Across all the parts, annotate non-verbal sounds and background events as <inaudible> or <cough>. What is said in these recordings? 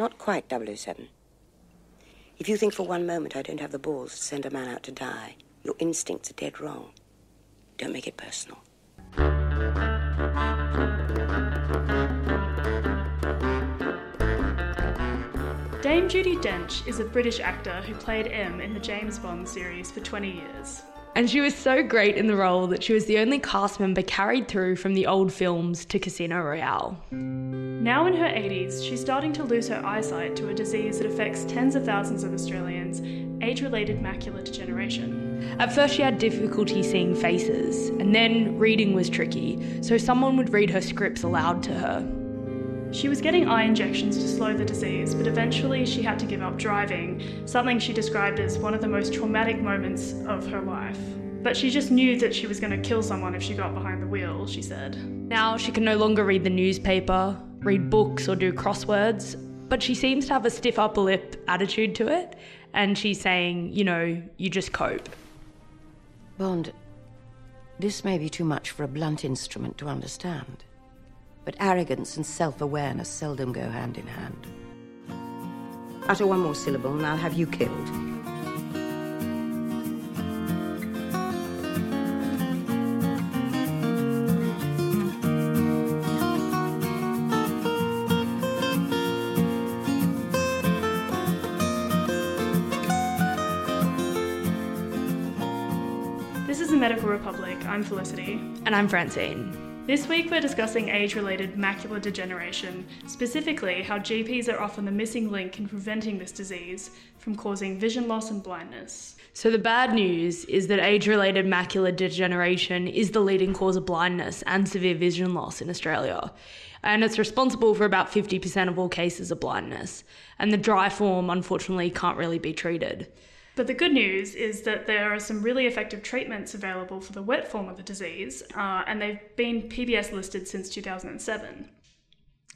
not quite 007. If you think for one moment I don't have the balls to send a man out to die, your instincts are dead wrong. Don't make it personal. Dame Judi Dench is a British actor who played M in the James Bond series for 20 years. And she was so great in the role that she was the only cast member carried through from the old films to Casino Royale. Now in her 80s, she's starting to lose her eyesight to a disease that affects tens of thousands of Australians age related macular degeneration. At first, she had difficulty seeing faces, and then reading was tricky, so someone would read her scripts aloud to her. She was getting eye injections to slow the disease, but eventually she had to give up driving, something she described as one of the most traumatic moments of her life. But she just knew that she was going to kill someone if she got behind the wheel, she said. Now she can no longer read the newspaper, read books, or do crosswords, but she seems to have a stiff upper lip attitude to it, and she's saying, you know, you just cope. Bond, this may be too much for a blunt instrument to understand but arrogance and self awareness seldom go hand in hand. Utter one more syllable, and I'll have you killed. This is the Medical Republic. I'm Felicity. And I'm Francine. This week we're discussing age related macular degeneration, specifically how GPs are often the missing link in preventing this disease from causing vision loss and blindness. So, the bad news is that age related macular degeneration is the leading cause of blindness and severe vision loss in Australia. And it's responsible for about 50% of all cases of blindness. And the dry form, unfortunately, can't really be treated. But the good news is that there are some really effective treatments available for the wet form of the disease, uh, and they've been PBS listed since 2007.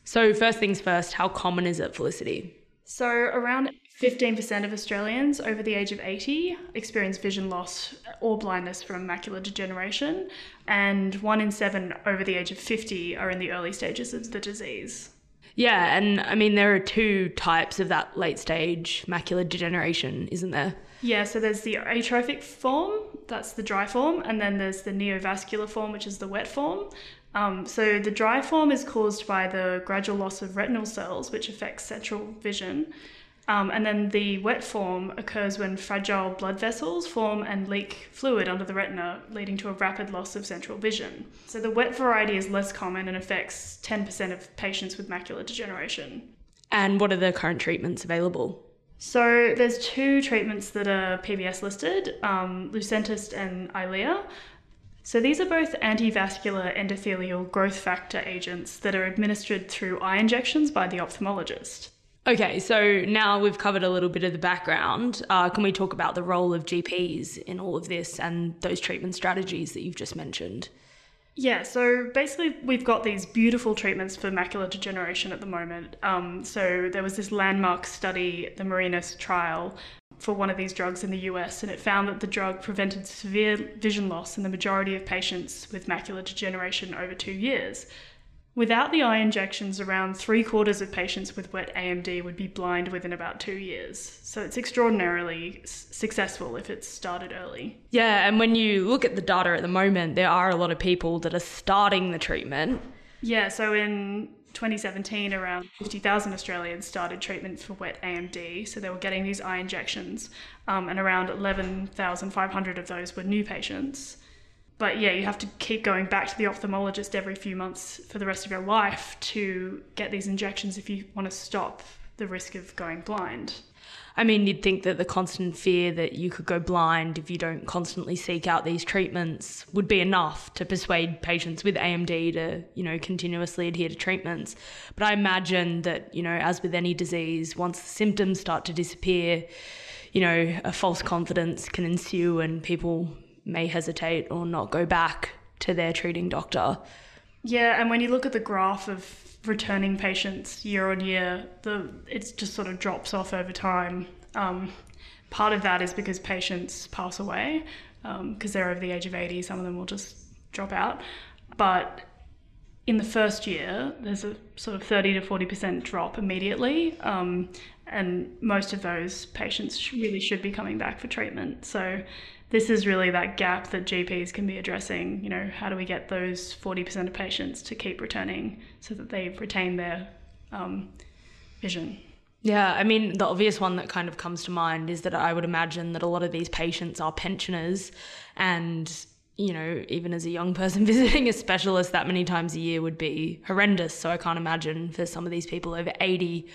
So, first things first, how common is it, Felicity? So, around 15% of Australians over the age of 80 experience vision loss or blindness from macular degeneration, and one in seven over the age of 50 are in the early stages of the disease. Yeah, and I mean, there are two types of that late stage macular degeneration, isn't there? Yeah, so there's the atrophic form, that's the dry form, and then there's the neovascular form, which is the wet form. Um, so the dry form is caused by the gradual loss of retinal cells, which affects central vision. Um, and then the wet form occurs when fragile blood vessels form and leak fluid under the retina, leading to a rapid loss of central vision. So the wet variety is less common and affects 10% of patients with macular degeneration. And what are the current treatments available? So there's two treatments that are PBS listed, um, Lucentis and Eylea. So these are both antivascular endothelial growth factor agents that are administered through eye injections by the ophthalmologist. Okay, so now we've covered a little bit of the background. Uh, can we talk about the role of GPs in all of this and those treatment strategies that you've just mentioned? Yeah, so basically, we've got these beautiful treatments for macular degeneration at the moment. Um, so, there was this landmark study, the MARINA trial, for one of these drugs in the US, and it found that the drug prevented severe vision loss in the majority of patients with macular degeneration over two years. Without the eye injections, around three quarters of patients with wet AMD would be blind within about two years. So it's extraordinarily s- successful if it's started early. Yeah, and when you look at the data at the moment, there are a lot of people that are starting the treatment. Yeah, so in 2017, around 50,000 Australians started treatment for wet AMD. So they were getting these eye injections, um, and around 11,500 of those were new patients but yeah, you have to keep going back to the ophthalmologist every few months for the rest of your life to get these injections if you want to stop the risk of going blind. I mean, you'd think that the constant fear that you could go blind if you don't constantly seek out these treatments would be enough to persuade patients with AMD to, you know, continuously adhere to treatments. But I imagine that, you know, as with any disease, once the symptoms start to disappear, you know, a false confidence can ensue and people may hesitate or not go back to their treating doctor. Yeah, and when you look at the graph of returning patients year on year, the it just sort of drops off over time. Um, part of that is because patients pass away because um, they're over the age of 80. Some of them will just drop out. But in the first year, there's a sort of 30 to 40% drop immediately. Um, and most of those patients really should be coming back for treatment. So, this is really that gap that GPs can be addressing. You know, how do we get those 40% of patients to keep returning so that they retain their um, vision? Yeah, I mean, the obvious one that kind of comes to mind is that I would imagine that a lot of these patients are pensioners and you know, even as a young person <laughs> visiting a specialist that many times a year would be horrendous. So I can't imagine for some of these people over 80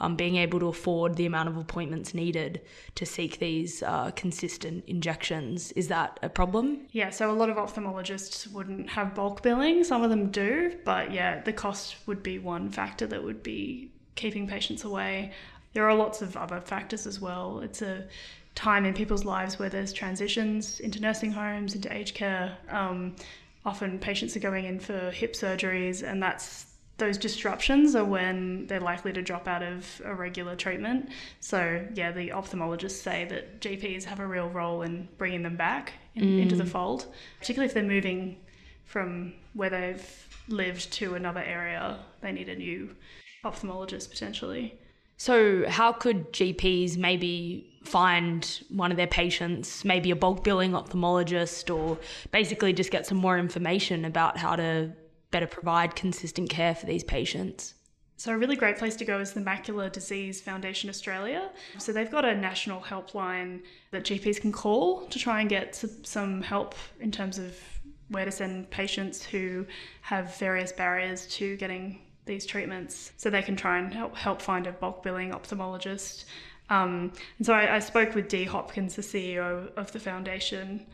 um, being able to afford the amount of appointments needed to seek these uh, consistent injections. Is that a problem? Yeah, so a lot of ophthalmologists wouldn't have bulk billing. Some of them do, but yeah, the cost would be one factor that would be keeping patients away. There are lots of other factors as well. It's a time in people's lives where there's transitions into nursing homes, into aged care. Um, often patients are going in for hip surgeries, and that's those disruptions are when they're likely to drop out of a regular treatment. So, yeah, the ophthalmologists say that GPs have a real role in bringing them back in, mm. into the fold, particularly if they're moving from where they've lived to another area. They need a new ophthalmologist potentially. So, how could GPs maybe find one of their patients, maybe a bulk billing ophthalmologist, or basically just get some more information about how to better provide consistent care for these patients? So, a really great place to go is the Macular Disease Foundation Australia. So, they've got a national helpline that GPs can call to try and get some help in terms of where to send patients who have various barriers to getting these treatments so they can try and help, find a bulk billing ophthalmologist. Um, and so I, I, spoke with Dee Hopkins, the CEO of the foundation,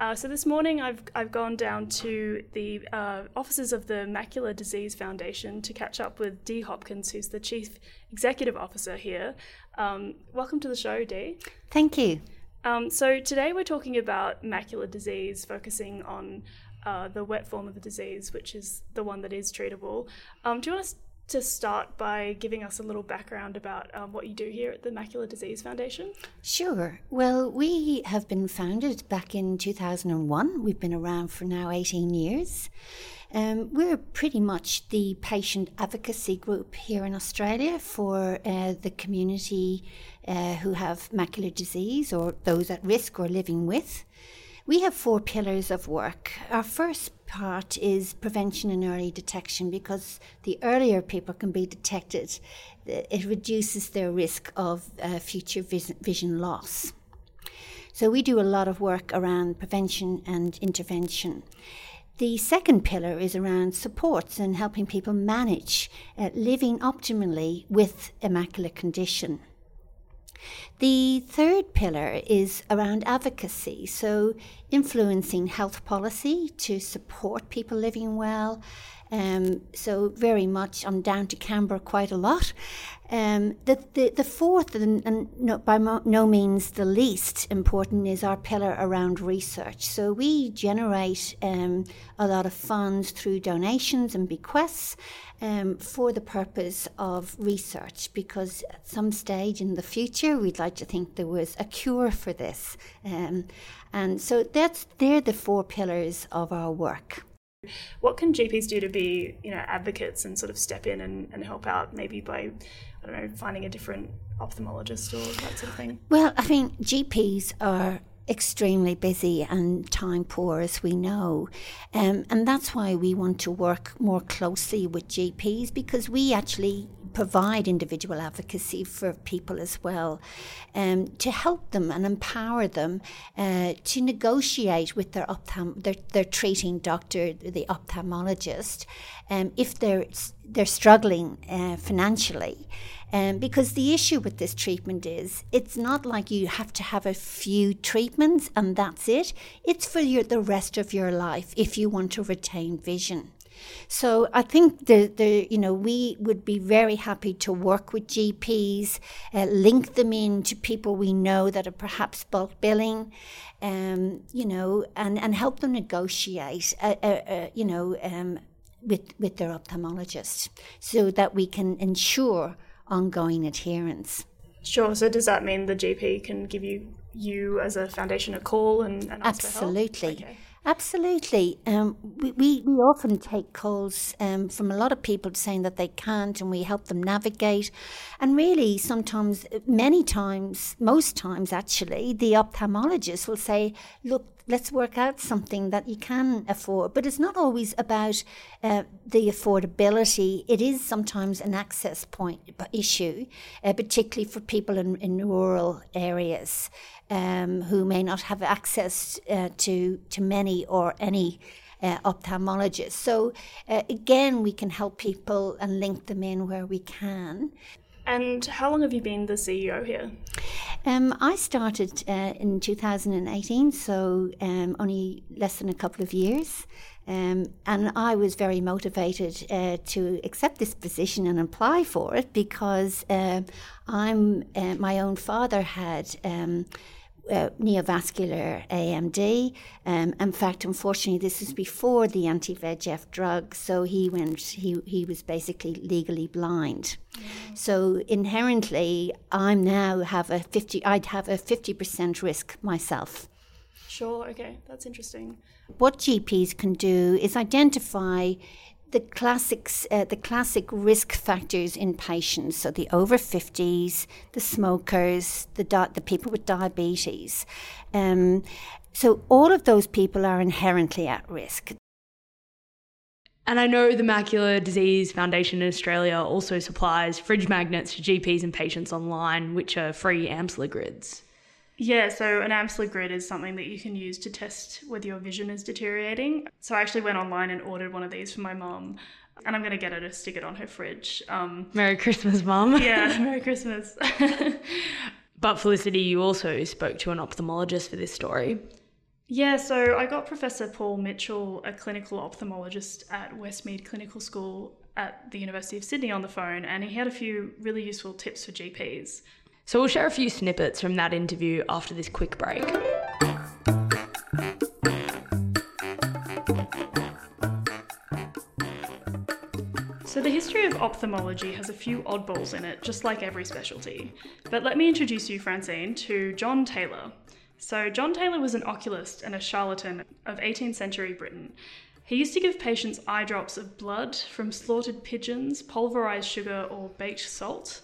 uh, so this morning I've, I've gone down to the uh, offices of the Macular Disease Foundation to catch up with Dee Hopkins, who's the Chief Executive Officer here. Um, welcome to the show, Dee. Thank you. Um, so today we're talking about macular disease, focusing on uh, the wet form of the disease, which is the one that is treatable. Um, do you want to to start by giving us a little background about um, what you do here at the Macular Disease Foundation? Sure. Well, we have been founded back in 2001. We've been around for now 18 years. Um, we're pretty much the patient advocacy group here in Australia for uh, the community uh, who have macular disease or those at risk or living with. We have four pillars of work. Our first part is prevention and early detection because the earlier people can be detected, it reduces their risk of uh, future vision loss. So we do a lot of work around prevention and intervention. The second pillar is around supports and helping people manage uh, living optimally with macular condition. The third pillar is around advocacy, so influencing health policy to support people living well. Um, so very much, I'm down to Canberra quite a lot. Um, the, the, the fourth, and, and no, by mo- no means the least important, is our pillar around research. So we generate um, a lot of funds through donations and bequests um, for the purpose of research because at some stage in the future we'd like to think there was a cure for this. Um, and so that's they're the four pillars of our work. What can GPs do to be, you know, advocates and sort of step in and, and help out maybe by, I don't know, finding a different ophthalmologist or that sort of thing? Well, I think GPs are extremely busy and time poor, as we know. Um, and that's why we want to work more closely with GPs because we actually provide individual advocacy for people as well um, to help them and empower them uh, to negotiate with their, ophthalm- their, their treating doctor, the ophthalmologist, um, if they're, they're struggling uh, financially. Um, because the issue with this treatment is it's not like you have to have a few treatments and that's it. It's for your, the rest of your life if you want to retain vision. So I think the, the you know we would be very happy to work with GPs, uh, link them in to people we know that are perhaps bulk billing, um, you know, and, and help them negotiate, uh, uh, uh you know, um, with with their ophthalmologist, so that we can ensure ongoing adherence. Sure. So does that mean the GP can give you you as a foundation a call and, and absolutely, okay. Absolutely. Um, we, we, we, often take calls um, from a lot of people saying that they can't, and we help them navigate. And really, sometimes, many times, most times actually, the ophthalmologist will say, Look, let's work out something that you can afford. But it's not always about uh, the affordability, it is sometimes an access point issue, uh, particularly for people in, in rural areas um, who may not have access uh, to, to many or any uh, ophthalmologists. So, uh, again, we can help people and link them in where we can. And how long have you been the CEO here? Um, I started uh, in 2018, so um, only less than a couple of years. Um, and I was very motivated uh, to accept this position and apply for it because uh, I'm uh, my own father had um, uh, neovascular AMD. Um, in fact, unfortunately, this is before the anti-VEGF drug, so he went. He he was basically legally blind. Mm. So inherently, I'm now have a fifty. I'd have a fifty percent risk myself. Sure. Okay, that's interesting. What GPs can do is identify the classics, uh, the classic risk factors in patients, so the over 50s, the smokers, the, di- the people with diabetes. Um, so all of those people are inherently at risk. And I know the Macular Disease Foundation in Australia also supplies fridge magnets to GPs and patients online, which are free Amsler grids. Yeah, so an Amsler grid is something that you can use to test whether your vision is deteriorating. So I actually went online and ordered one of these for my mom, and I'm going to get her to stick it on her fridge. Um, Merry Christmas, Mum. <laughs> Yeah, Merry Christmas. <laughs> but Felicity, you also spoke to an ophthalmologist for this story. Yeah, so I got Professor Paul Mitchell, a clinical ophthalmologist at Westmead Clinical School at the University of Sydney, on the phone, and he had a few really useful tips for GPs. So we'll share a few snippets from that interview after this quick break. So, the history of ophthalmology has a few oddballs in it, just like every specialty. But let me introduce you, Francine, to John Taylor. So, John Taylor was an oculist and a charlatan of 18th century Britain. He used to give patients eye drops of blood from slaughtered pigeons, pulverized sugar, or baked salt.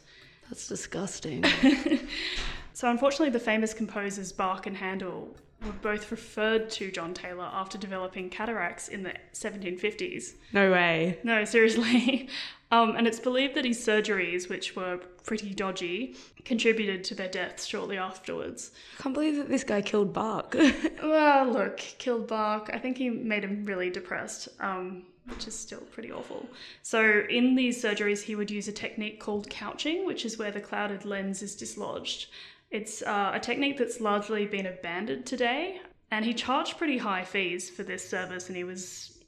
That's disgusting. <laughs> so, unfortunately, the famous composers Bach and Handel were both referred to John Taylor after developing cataracts in the 1750s. No way. No, seriously. <laughs> Um, and it's believed that his surgeries, which were pretty dodgy, contributed to their deaths shortly afterwards. I can't believe that this guy killed Bach. <laughs> well, look, killed Bach. I think he made him really depressed. Um, which is still pretty awful. So, in these surgeries, he would use a technique called couching, which is where the clouded lens is dislodged. It's uh, a technique that's largely been abandoned today, and he charged pretty high fees for this service, and he was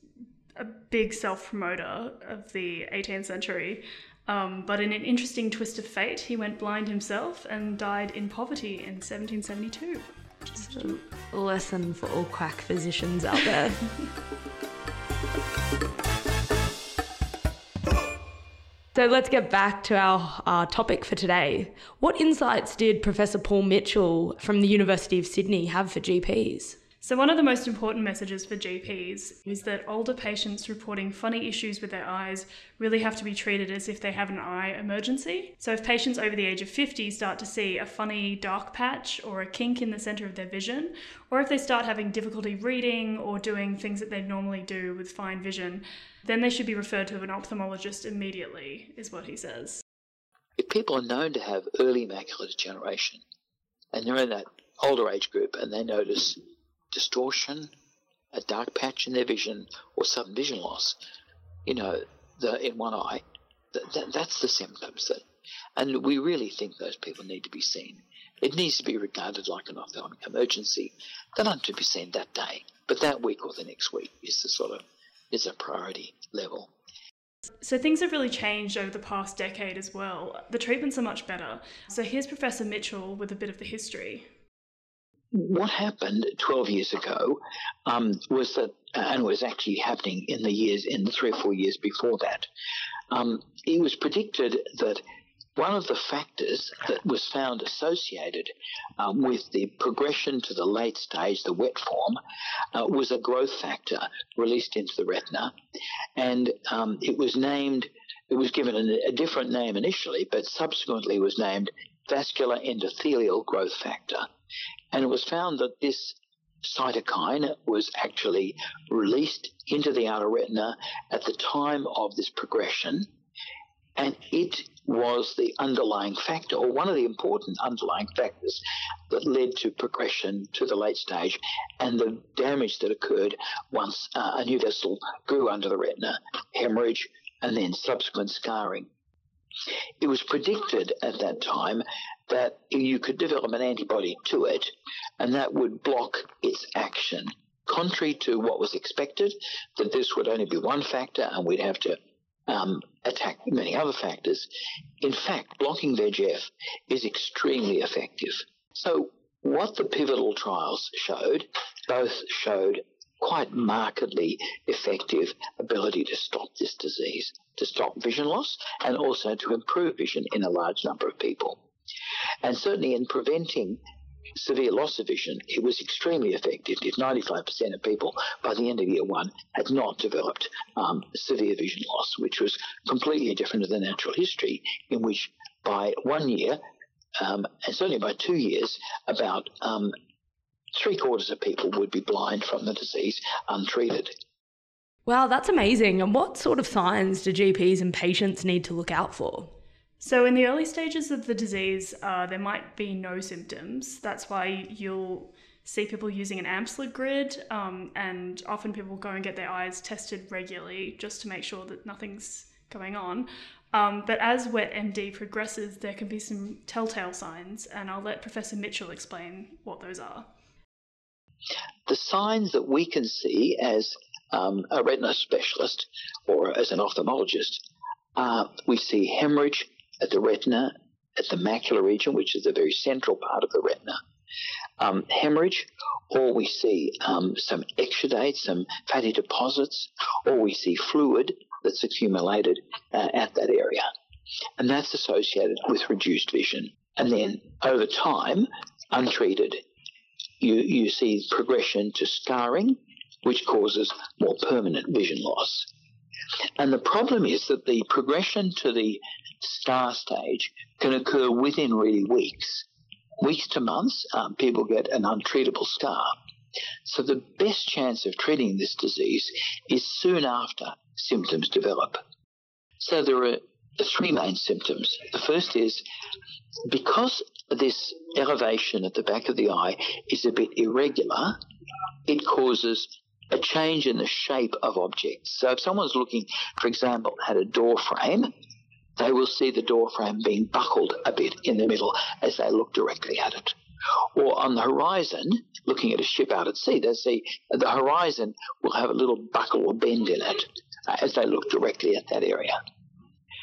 a big self promoter of the 18th century. Um, but in an interesting twist of fate, he went blind himself and died in poverty in 1772. Just a lesson for all quack physicians out there. <laughs> So let's get back to our uh, topic for today. What insights did Professor Paul Mitchell from the University of Sydney have for GPs? So, one of the most important messages for GPs is that older patients reporting funny issues with their eyes really have to be treated as if they have an eye emergency. So, if patients over the age of 50 start to see a funny dark patch or a kink in the centre of their vision, or if they start having difficulty reading or doing things that they normally do with fine vision, then they should be referred to an ophthalmologist immediately, is what he says. If people are known to have early macular degeneration and they're in that older age group and they notice distortion, a dark patch in their vision, or sudden vision loss, you know, the, in one eye, that, that, that's the symptoms. That, and we really think those people need to be seen. It needs to be regarded like an ophthalmic emergency. They don't have to be seen that day, but that week or the next week is the sort of is a priority level. So things have really changed over the past decade as well. The treatments are much better. So here's Professor Mitchell with a bit of the history what happened 12 years ago um, was that, and was actually happening in the years, in the three or four years before that, um, it was predicted that one of the factors that was found associated um, with the progression to the late stage, the wet form, uh, was a growth factor released into the retina, and um, it was named. It was given a, a different name initially, but subsequently was named vascular endothelial growth factor, and it was found that this cytokine was actually released into the outer retina at the time of this progression, and it was the underlying factor, or one of the important underlying factors that led to progression to the late stage and the damage that occurred once uh, a new vessel grew under the retina, hemorrhage, and then subsequent scarring. It was predicted at that time that you could develop an antibody to it and that would block its action. Contrary to what was expected, that this would only be one factor and we'd have to um, attack many other factors. In fact, blocking VEGF is extremely effective. So, what the pivotal trials showed, both showed quite markedly effective ability to stop this disease, to stop vision loss, and also to improve vision in a large number of people. And certainly in preventing severe loss of vision, it was extremely effective if 95% of people by the end of year one had not developed um, severe vision loss, which was completely different to the natural history, in which by one year, um, and certainly by two years, about um, three quarters of people would be blind from the disease untreated. Wow, that's amazing. And what sort of signs do GPs and patients need to look out for? So, in the early stages of the disease, uh, there might be no symptoms. That's why you'll see people using an Amsler grid, um, and often people go and get their eyes tested regularly just to make sure that nothing's going on. Um, but as wet MD progresses, there can be some telltale signs, and I'll let Professor Mitchell explain what those are. The signs that we can see as um, a retina specialist or as an ophthalmologist, uh, we see hemorrhage, at the retina, at the macular region, which is the very central part of the retina, um, hemorrhage, or we see um, some exudate, some fatty deposits, or we see fluid that's accumulated uh, at that area. And that's associated with reduced vision. And then over time, untreated, you, you see progression to scarring, which causes more permanent vision loss. And the problem is that the progression to the scar stage can occur within really weeks. Weeks to months, um, people get an untreatable scar. So the best chance of treating this disease is soon after symptoms develop. So there are three main symptoms. The first is because this elevation at the back of the eye is a bit irregular, it causes a change in the shape of objects. So if someone's looking, for example, at a door frame, they will see the door frame being buckled a bit in the middle as they look directly at it. Or on the horizon, looking at a ship out at sea, they see the horizon will have a little buckle or bend in it as they look directly at that area.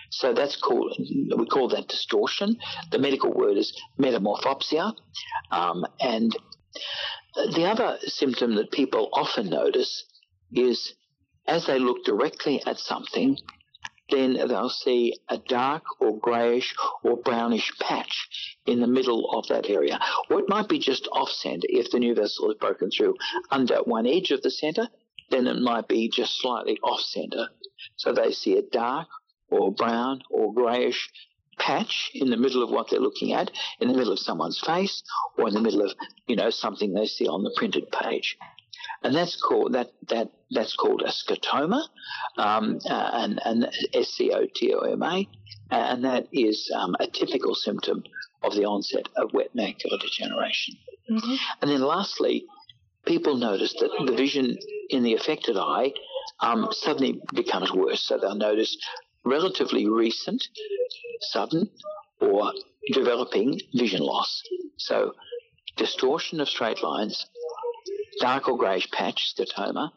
So that's called, we call that distortion. The medical word is metamorphopsia. Um, and the other symptom that people often notice is as they look directly at something, then they'll see a dark or greyish or brownish patch in the middle of that area. Or it might be just off centre if the new vessel is broken through under one edge of the centre, then it might be just slightly off centre. So they see a dark or brown or greyish patch in the middle of what they're looking at, in the middle of someone's face, or in the middle of, you know, something they see on the printed page and that's called that that that's called a scotoma, um, uh, and and S C O T O M A, and that is um, a typical symptom of the onset of wet macular degeneration. Mm-hmm. And then lastly, people notice that the vision in the affected eye um, suddenly becomes worse. So they'll notice relatively recent, sudden, or developing vision loss. So distortion of straight lines, dark or greyish patch, scotoma,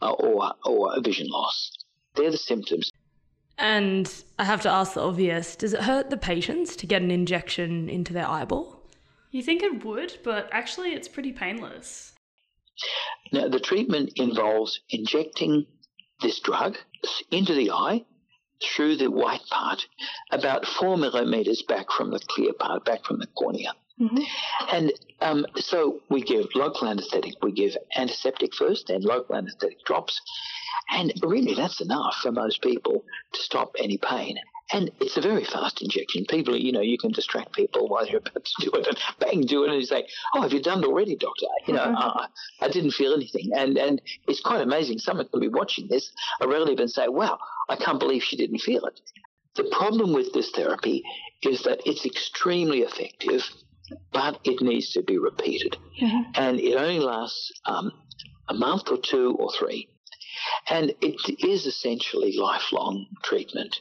uh, or, or a vision loss. They're the symptoms. And I have to ask the obvious does it hurt the patients to get an injection into their eyeball? You think it would, but actually it's pretty painless. Now, the treatment involves injecting this drug into the eye through the white part about four millimeters back from the clear part, back from the cornea. Mm-hmm. And um, so we give local anesthetic, we give antiseptic first, and local anesthetic drops. And really, that's enough for most people to stop any pain. And it's a very fast injection. People, you know, you can distract people while you're about to do it, and bang, do it, and you say, "Oh, have you done it already, doctor?" You know, uh, I didn't feel anything, and and it's quite amazing. Someone can be watching this, a relative, and say, "Wow, I can't believe she didn't feel it." The problem with this therapy is that it's extremely effective, but it needs to be repeated, mm-hmm. and it only lasts um, a month or two or three, and it is essentially lifelong treatment.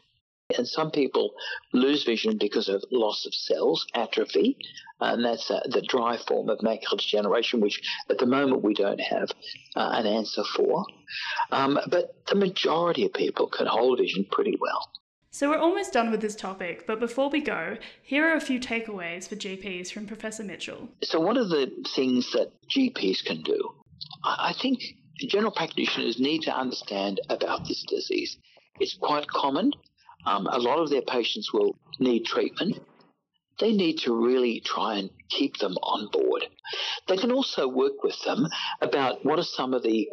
And some people lose vision because of loss of cells, atrophy, and that's uh, the dry form of macular degeneration, which at the moment we don't have uh, an answer for. Um, but the majority of people can hold vision pretty well. So we're almost done with this topic, but before we go, here are a few takeaways for GPs from Professor Mitchell. So, one of the things that GPs can do, I think general practitioners need to understand about this disease. It's quite common. Um, a lot of their patients will need treatment. They need to really try and keep them on board. They can also work with them about what are some of the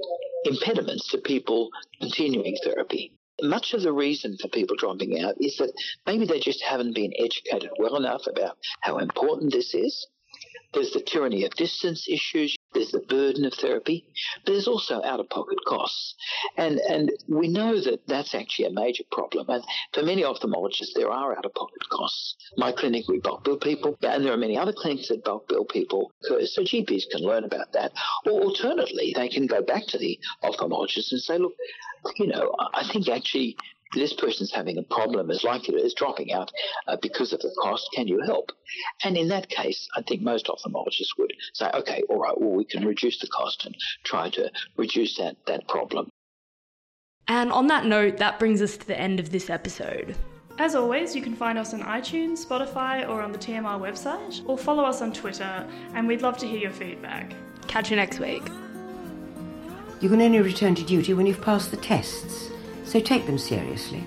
impediments to people continuing therapy. Much of the reason for people dropping out is that maybe they just haven't been educated well enough about how important this is. There's the tyranny of distance issues. There's the burden of therapy, but there's also out-of-pocket costs, and and we know that that's actually a major problem. And for many ophthalmologists, there are out-of-pocket costs. My clinic we bulk bill people, and there are many other clinics that bulk bill people, so GPs can learn about that. Or alternatively, they can go back to the ophthalmologist and say, look, you know, I think actually this person's having a problem is likely is dropping out uh, because of the cost. Can you help? And in that case, I think most ophthalmologists would say, okay, all right, well, we can reduce the cost and try to reduce that, that problem. And on that note, that brings us to the end of this episode. As always, you can find us on iTunes, Spotify, or on the TMR website, or follow us on Twitter, and we'd love to hear your feedback. Catch you next week. You can only return to duty when you've passed the tests so take them seriously.